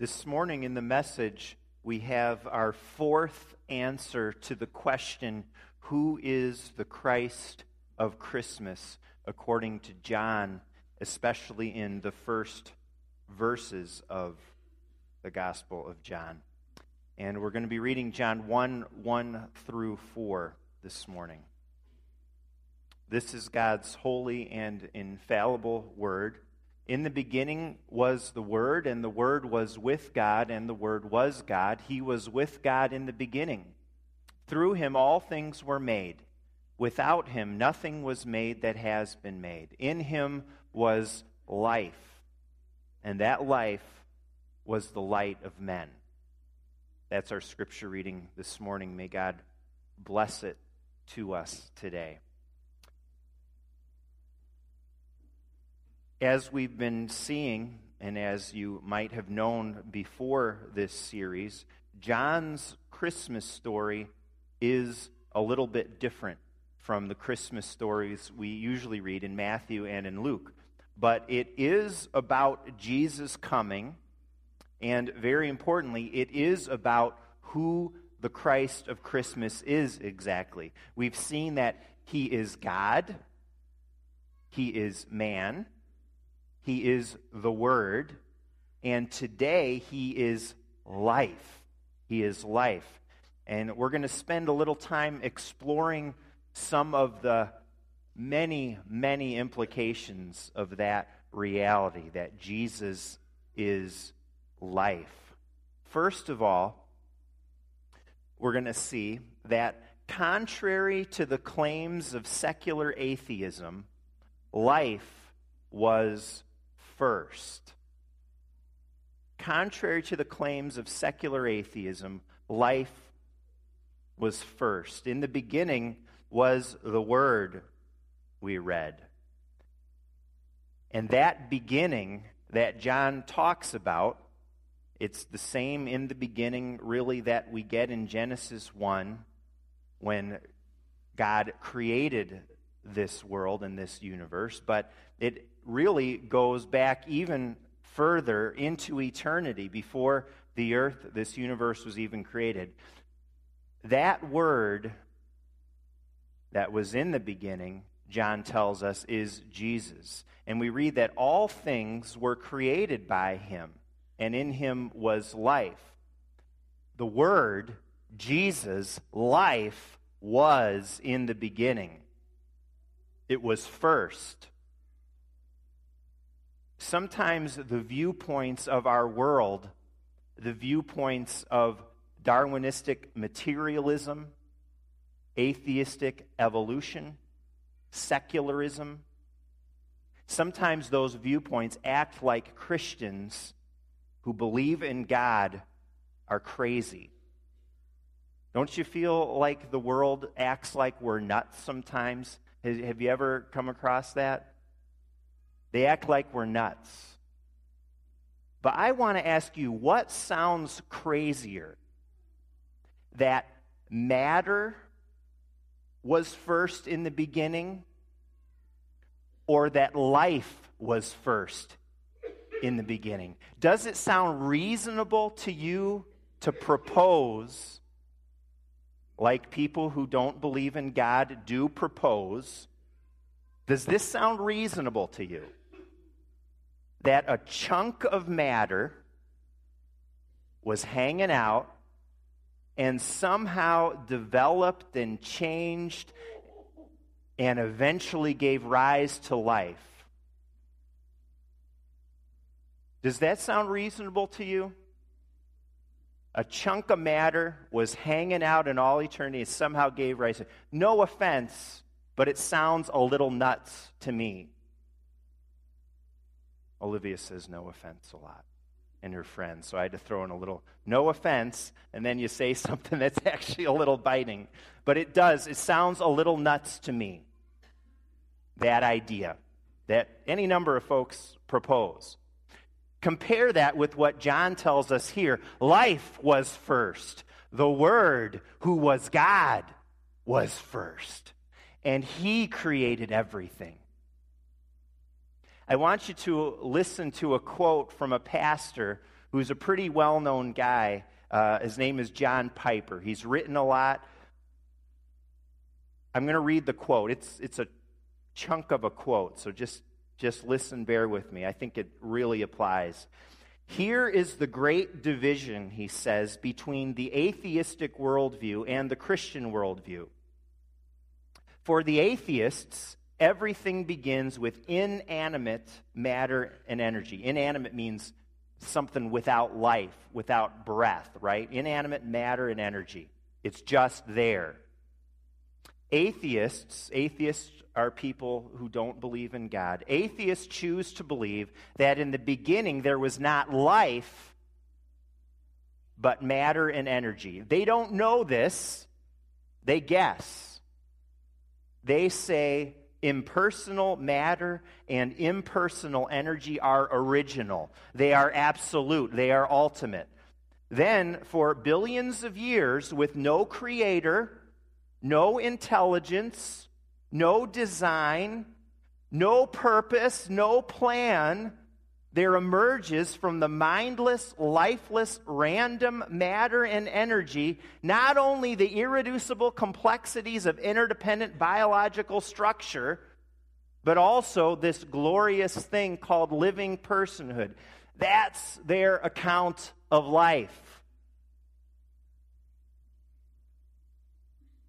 This morning in the message, we have our fourth answer to the question Who is the Christ of Christmas? according to John, especially in the first verses of the Gospel of John. And we're going to be reading John 1 1 through 4 this morning. This is God's holy and infallible word. In the beginning was the Word, and the Word was with God, and the Word was God. He was with God in the beginning. Through him all things were made. Without him nothing was made that has been made. In him was life, and that life was the light of men. That's our scripture reading this morning. May God bless it to us today. As we've been seeing, and as you might have known before this series, John's Christmas story is a little bit different from the Christmas stories we usually read in Matthew and in Luke. But it is about Jesus coming, and very importantly, it is about who the Christ of Christmas is exactly. We've seen that he is God, he is man, he is the Word. And today, He is life. He is life. And we're going to spend a little time exploring some of the many, many implications of that reality that Jesus is life. First of all, we're going to see that contrary to the claims of secular atheism, life was first. Contrary to the claims of secular atheism, life was first. In the beginning was the Word, we read. And that beginning that John talks about, it's the same in the beginning, really, that we get in Genesis 1 when God created this world and this universe, but it really goes back even further into eternity before the earth, this universe was even created. That word that was in the beginning, John tells us, is Jesus. And we read that all things were created by him, and in him was life. The word, Jesus, life, was in the beginning. It was first sometimes the viewpoints of our world, the viewpoints of Darwinistic materialism, atheistic evolution, secularism, sometimes those viewpoints act like Christians who believe in God are crazy. Don't you feel like the world acts like we're nuts sometimes? Have you ever come across that? They act like we're nuts. But I want to ask you what sounds crazier? That matter was first in the beginning, or that life was first in the beginning? Does it sound reasonable to you to propose, like people who don't believe in God do propose? Does this sound reasonable to you? That a chunk of matter was hanging out and somehow developed and changed and eventually gave rise to life. Does that sound reasonable to you? A chunk of matter was hanging out in all eternity and somehow gave rise. To no offense, but it sounds a little nuts to me. Olivia says no offense a lot and her friends. So I had to throw in a little no offense, and then you say something that's actually a little biting. But it does, it sounds a little nuts to me. That idea that any number of folks propose. Compare that with what John tells us here. Life was first. The Word, who was God, was first. And He created everything. I want you to listen to a quote from a pastor who's a pretty well known guy. Uh, his name is John Piper. He's written a lot. I'm going to read the quote. It's, it's a chunk of a quote, so just, just listen, bear with me. I think it really applies. Here is the great division, he says, between the atheistic worldview and the Christian worldview. For the atheists, everything begins with inanimate matter and energy. Inanimate means something without life, without breath, right? Inanimate matter and energy. It's just there. Atheists, atheists are people who don't believe in God. Atheists choose to believe that in the beginning there was not life, but matter and energy. They don't know this, they guess. They say impersonal matter and impersonal energy are original, they are absolute, they are ultimate. Then, for billions of years, with no creator, no intelligence, no design, no purpose, no plan, there emerges from the mindless, lifeless, random matter and energy not only the irreducible complexities of interdependent biological structure, but also this glorious thing called living personhood. That's their account of life.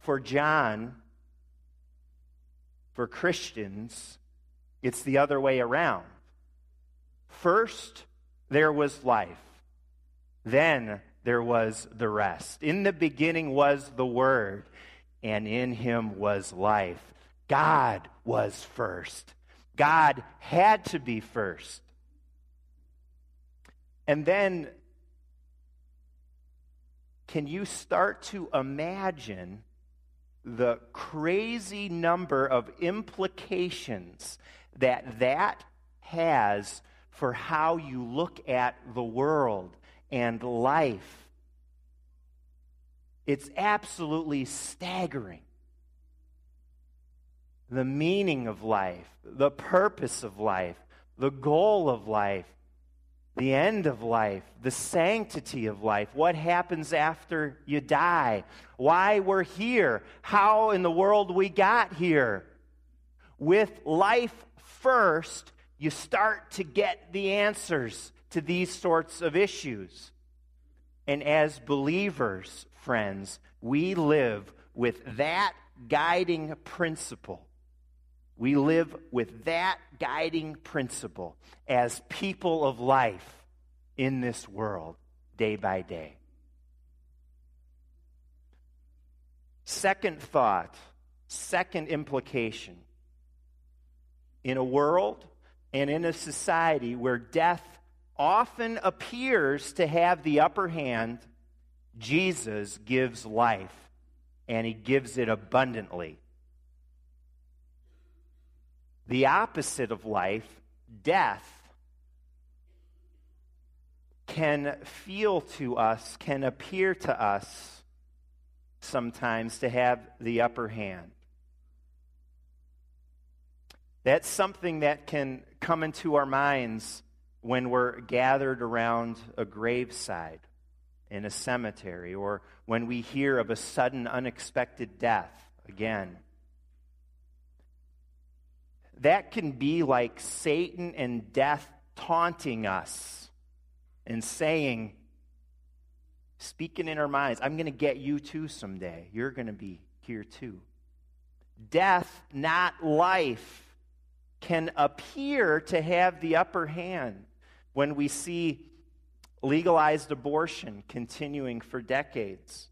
For John, for Christians, it's the other way around. First, there was life. Then there was the rest. In the beginning was the Word, and in him was life. God was first. God had to be first. And then, can you start to imagine the crazy number of implications that that has for how you look at the world and life. It's absolutely staggering. The meaning of life, the purpose of life, the goal of life, the end of life, the sanctity of life, what happens after you die, why we're here, how in the world we got here. With life first, you start to get the answers to these sorts of issues. And as believers, friends, we live with that guiding principle. We live with that guiding principle as people of life in this world day by day. Second thought, second implication. In a world and in a society where death often appears to have the upper hand, Jesus gives life, and he gives it abundantly. The opposite of life, death, can feel to us, can appear to us sometimes to have the upper hand. That's something that can come into our minds when we're gathered around a graveside in a cemetery or when we hear of a sudden unexpected death again. That can be like Satan and death taunting us and saying, speaking in our minds, I'm going to get you too someday. You're going to be here too. Death, not life can appear to have the upper hand when we see legalized abortion continuing for decades.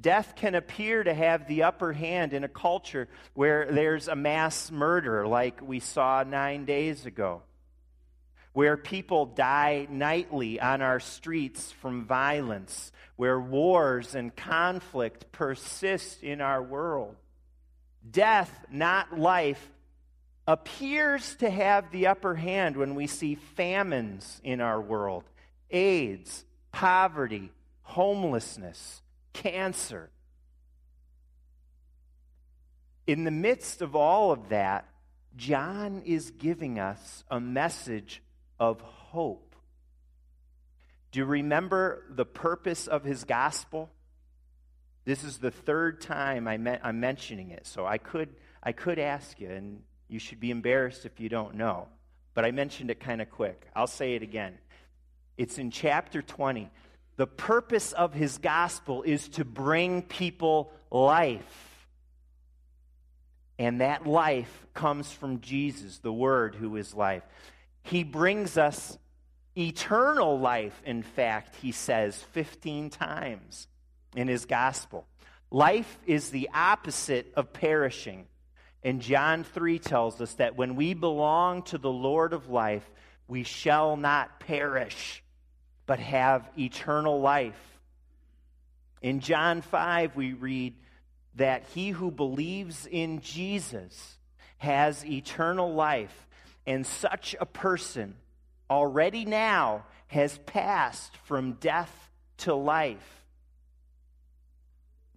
Death can appear to have the upper hand in a culture where there's a mass murder, like we saw nine days ago, where people die nightly on our streets from violence, where wars and conflict persist in our world. Death, not life, appears to have the upper hand when we see famines in our world AIDS, poverty, homelessness, cancer. In the midst of all of that, John is giving us a message of hope. Do you remember the purpose of his gospel? This is the third time I am mentioning it, so I could, I could ask you, and you should be embarrassed if you don't know. But I mentioned it kind of quick. I'll say it again. It's in chapter 20. The purpose of his gospel is to bring people life. And that life comes from Jesus, the Word who is life. He brings us eternal life, in fact, he says 15 times in his gospel. Life is the opposite of perishing. And John 3 tells us that when we belong to the Lord of life, we shall not perish, but have eternal life. In John 5, we read that he who believes in Jesus has eternal life, and such a person already now has passed from death to life.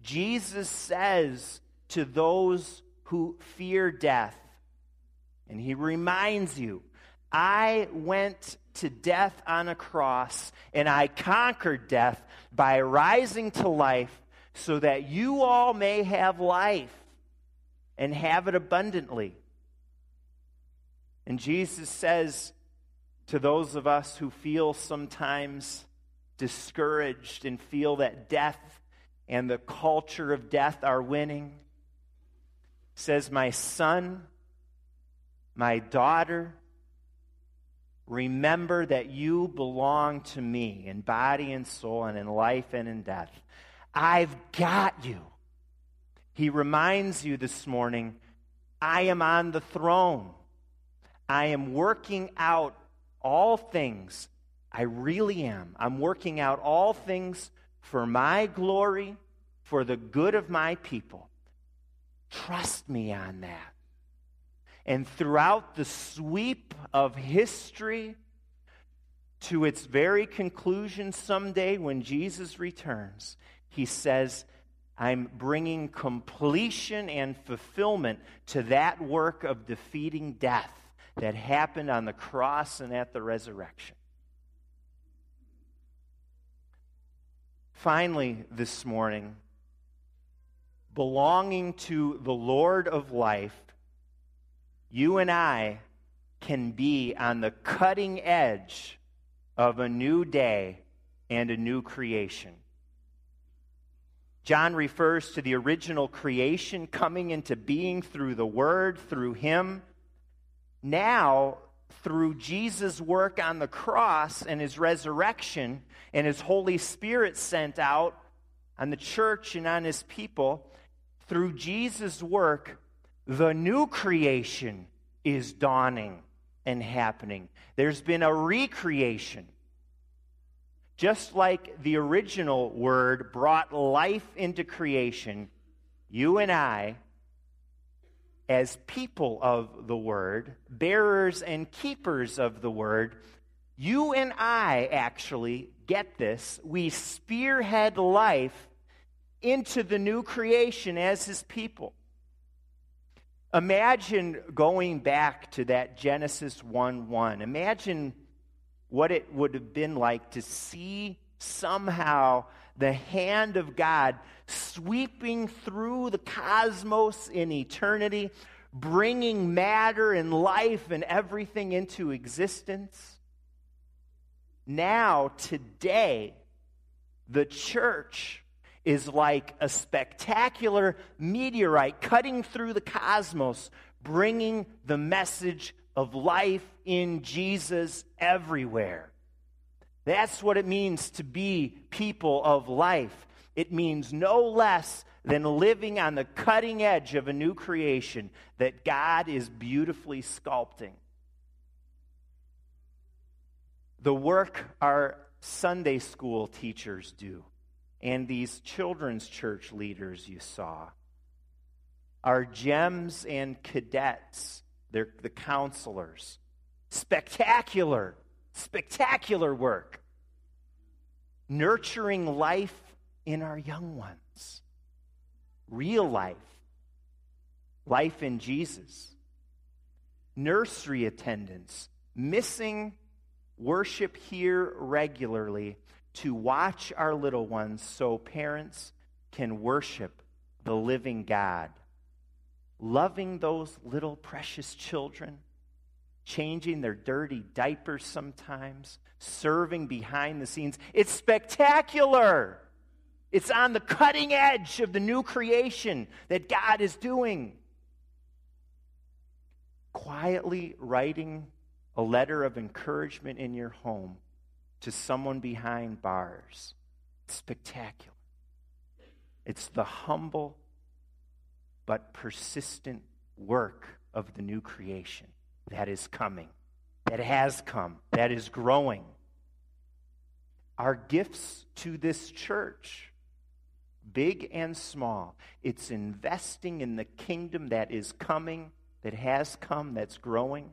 Jesus says to those who fear death, and he reminds you, I went to death on a cross, and I conquered death by rising to life so that you all may have life and have it abundantly. And Jesus says to those of us who feel sometimes discouraged and feel that death and the culture of death are winning, says, My son, my daughter, remember that you belong to me in body and soul and in life and in death. I've got you. He reminds you this morning I am on the throne. I am working out all things. I really am. I'm working out all things for my glory, for the good of my people. Trust me on that. And throughout the sweep of history, to its very conclusion someday when Jesus returns, he says, I'm bringing completion and fulfillment to that work of defeating death that happened on the cross and at the resurrection. Finally, this morning, belonging to the Lord of life, you and I can be on the cutting edge of a new day and a new creation. John refers to the original creation coming into being through the Word, through Him. Now, through Jesus' work on the cross and his resurrection and his Holy Spirit sent out on the church and on his people, through Jesus' work, the new creation is dawning and happening. There's been a recreation. Just like the original word brought life into creation, you and I as people of the word, bearers and keepers of the word, you and I actually get this. We spearhead life into the new creation as his people. Imagine going back to that Genesis 1 1. Imagine what it would have been like to see somehow the hand of God sweeping through the cosmos in eternity, bringing matter and life and everything into existence. Now, today, the church is like a spectacular meteorite cutting through the cosmos, bringing the message of life in Jesus everywhere. That's what it means to be people of life. It means no less than living on the cutting edge of a new creation that God is beautifully sculpting. The work our Sunday school teachers do, and these children's church leaders you saw, are gems and cadets, they're the counselors. Spectacular spectacular work, nurturing life in our young ones, real life, life in Jesus, nursery attendance, missing worship here regularly to watch our little ones so parents can worship the living God. Loving those little precious children, changing their dirty diapers sometimes, serving behind the scenes. It's spectacular. It's on the cutting edge of the new creation that God is doing. Quietly writing a letter of encouragement in your home to someone behind bars. Spectacular. It's the humble but persistent work of the new creation that is coming, that has come, that is growing. Our gifts to this church, big and small, it's investing in the kingdom that is coming, that has come, that's growing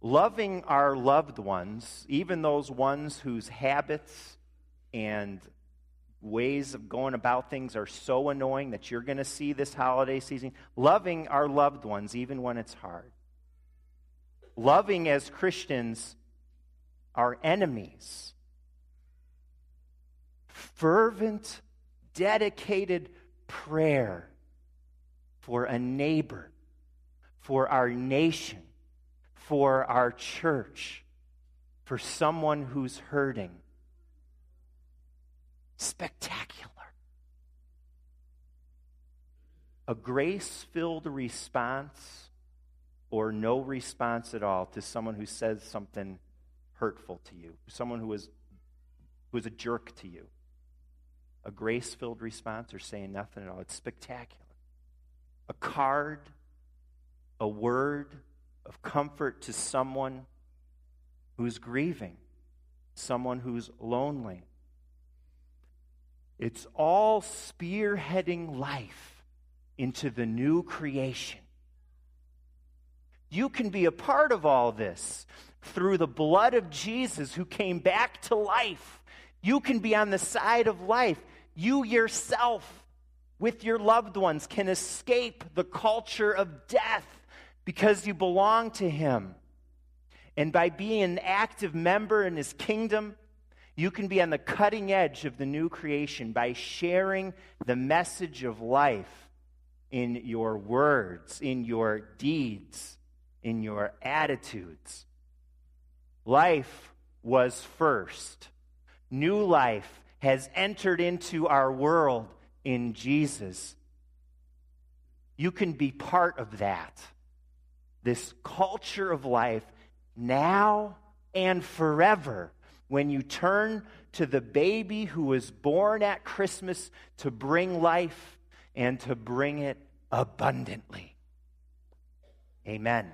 loving our loved ones, even those ones whose habits and ways of going about things are so annoying that you're going to see this holiday season, loving our loved ones even when it's hard. Loving as Christians our enemies. Fervent, dedicated prayer for a neighbor, for our nation, for our church, for someone who's hurting. Spectacular. A grace filled response or no response at all to someone who says something hurtful to you, someone who is, who is a jerk to you. A grace filled response or saying nothing at all. It's spectacular. A card, a word, of comfort to someone who's grieving, someone who's lonely. It's all spearheading life into the new creation. You can be a part of all this through the blood of Jesus who came back to life. You can be on the side of life. You yourself, with your loved ones, can escape the culture of death because you belong to Him. And by being an active member in His kingdom, you can be on the cutting edge of the new creation by sharing the message of life in your words, in your deeds, in your attitudes. Life was first. New life has entered into our world in Jesus. You can be part of that this culture of life now and forever when you turn to the baby who was born at Christmas to bring life and to bring it abundantly. Amen.